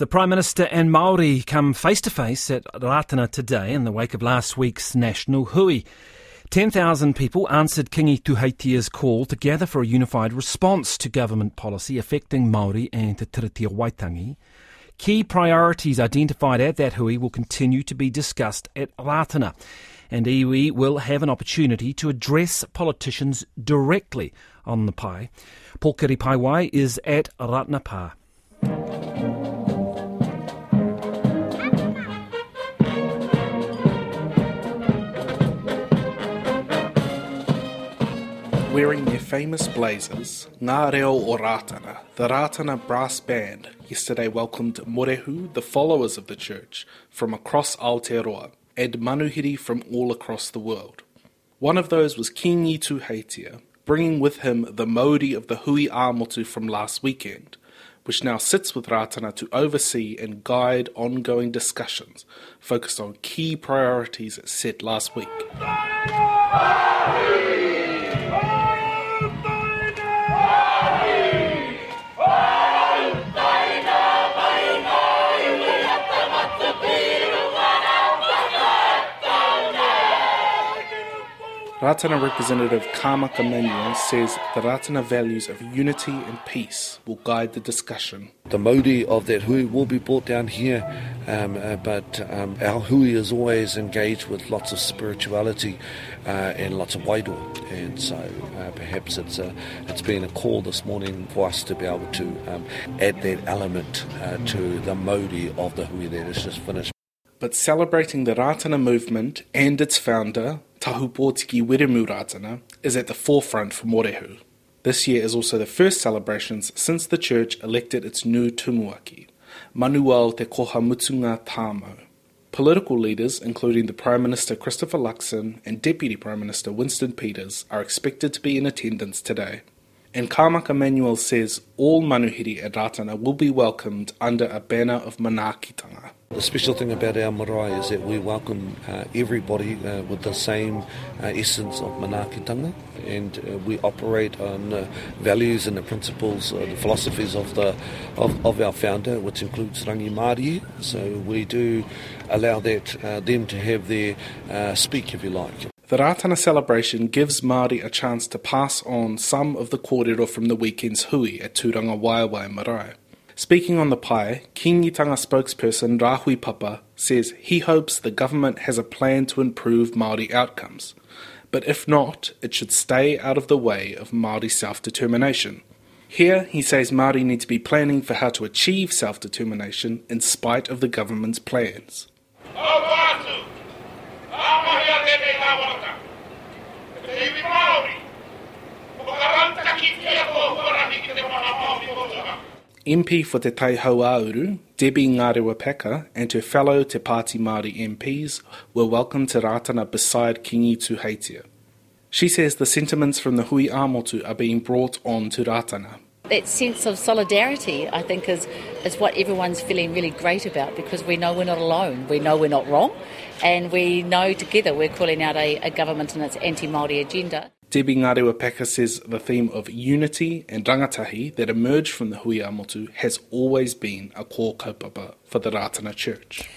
The Prime Minister and Maori come face to face at Ratana today in the wake of last week's national hui. 10,000 people answered Kingi Tuheitia's call to gather for a unified response to government policy affecting Maori and Te Tiriti o Waitangi. Key priorities identified at that hui will continue to be discussed at Ratana, and iwi will have an opportunity to address politicians directly on the pae. Pokere Paewai is at Ratana Wearing their famous blazers, Ngā Reo o Ratana, the Ratana Brass Band, yesterday welcomed Morehu, the followers of the church, from across Aotearoa, and manuhiri from all across the world. One of those was Kingi Tuheitia, bringing with him the mauri of the Hui Āmotu from last weekend, which now sits with Ratana to oversee and guide ongoing discussions focused on key priorities set last week. Ratana representative Kama Manuel says the Ratana values of unity and peace will guide the discussion. The mauri of that hui will be brought down here, um, uh, but um, our hui is always engaged with lots of spirituality uh, and lots of waido. And so uh, perhaps it's, a, it's been a call this morning for us to be able to um, add that element uh, to the mauri of the hui that has just finished. But celebrating the Ratana movement and its founder, Tahupōtiki Wiremu Ratana, is at the forefront for Morehu. This year is also the first celebrations since the church elected its new tumuaki, Manuel Te Koha Mutunga Tāmau. Political leaders, including the Prime Minister Christopher Luxon and Deputy Prime Minister Winston Peters, are expected to be in attendance today. And Kamaka Manuel says all manuhiri at Ratana will be welcomed under a banner of manakitanga. The special thing about our marae is that we welcome uh, everybody uh, with the same uh, essence of manakitanga and uh, we operate on uh, values and the principles, uh, the philosophies of the of, of our founder, which includes rangimārie. So we do allow that them to have their speak, if you like. The Ratana celebration gives Māori a chance to pass on some of the kōrero from the weekend's hui at Turangawaewae Marae. Speaking on the pae, Kingitanga spokesperson Rahui Papa says he hopes the government has a plan to improve Māori outcomes. But if not, it should stay out of the way of Māori self-determination. Here, he says Māori need to be planning for how to achieve self-determination in spite of the government's plans. MP for Te Tai Hauauru, Debbie Ngarewa Peka, and her fellow Te Pāti Māori MPs were welcomed to Ratana beside Kingi Tuheitia. She says the sentiments from the Hui Amotu are being brought on to Ratana. That sense of solidarity, I think, is, is what everyone's feeling really great about because we know we're not alone. We know we're not wrong, and we know together we're calling out a, a government and its anti Māori agenda. Debbie Ngarewa says the theme of unity and rangatahi that emerged from the Hui Āmotu has always been a core kaupapa for the Ratana Church.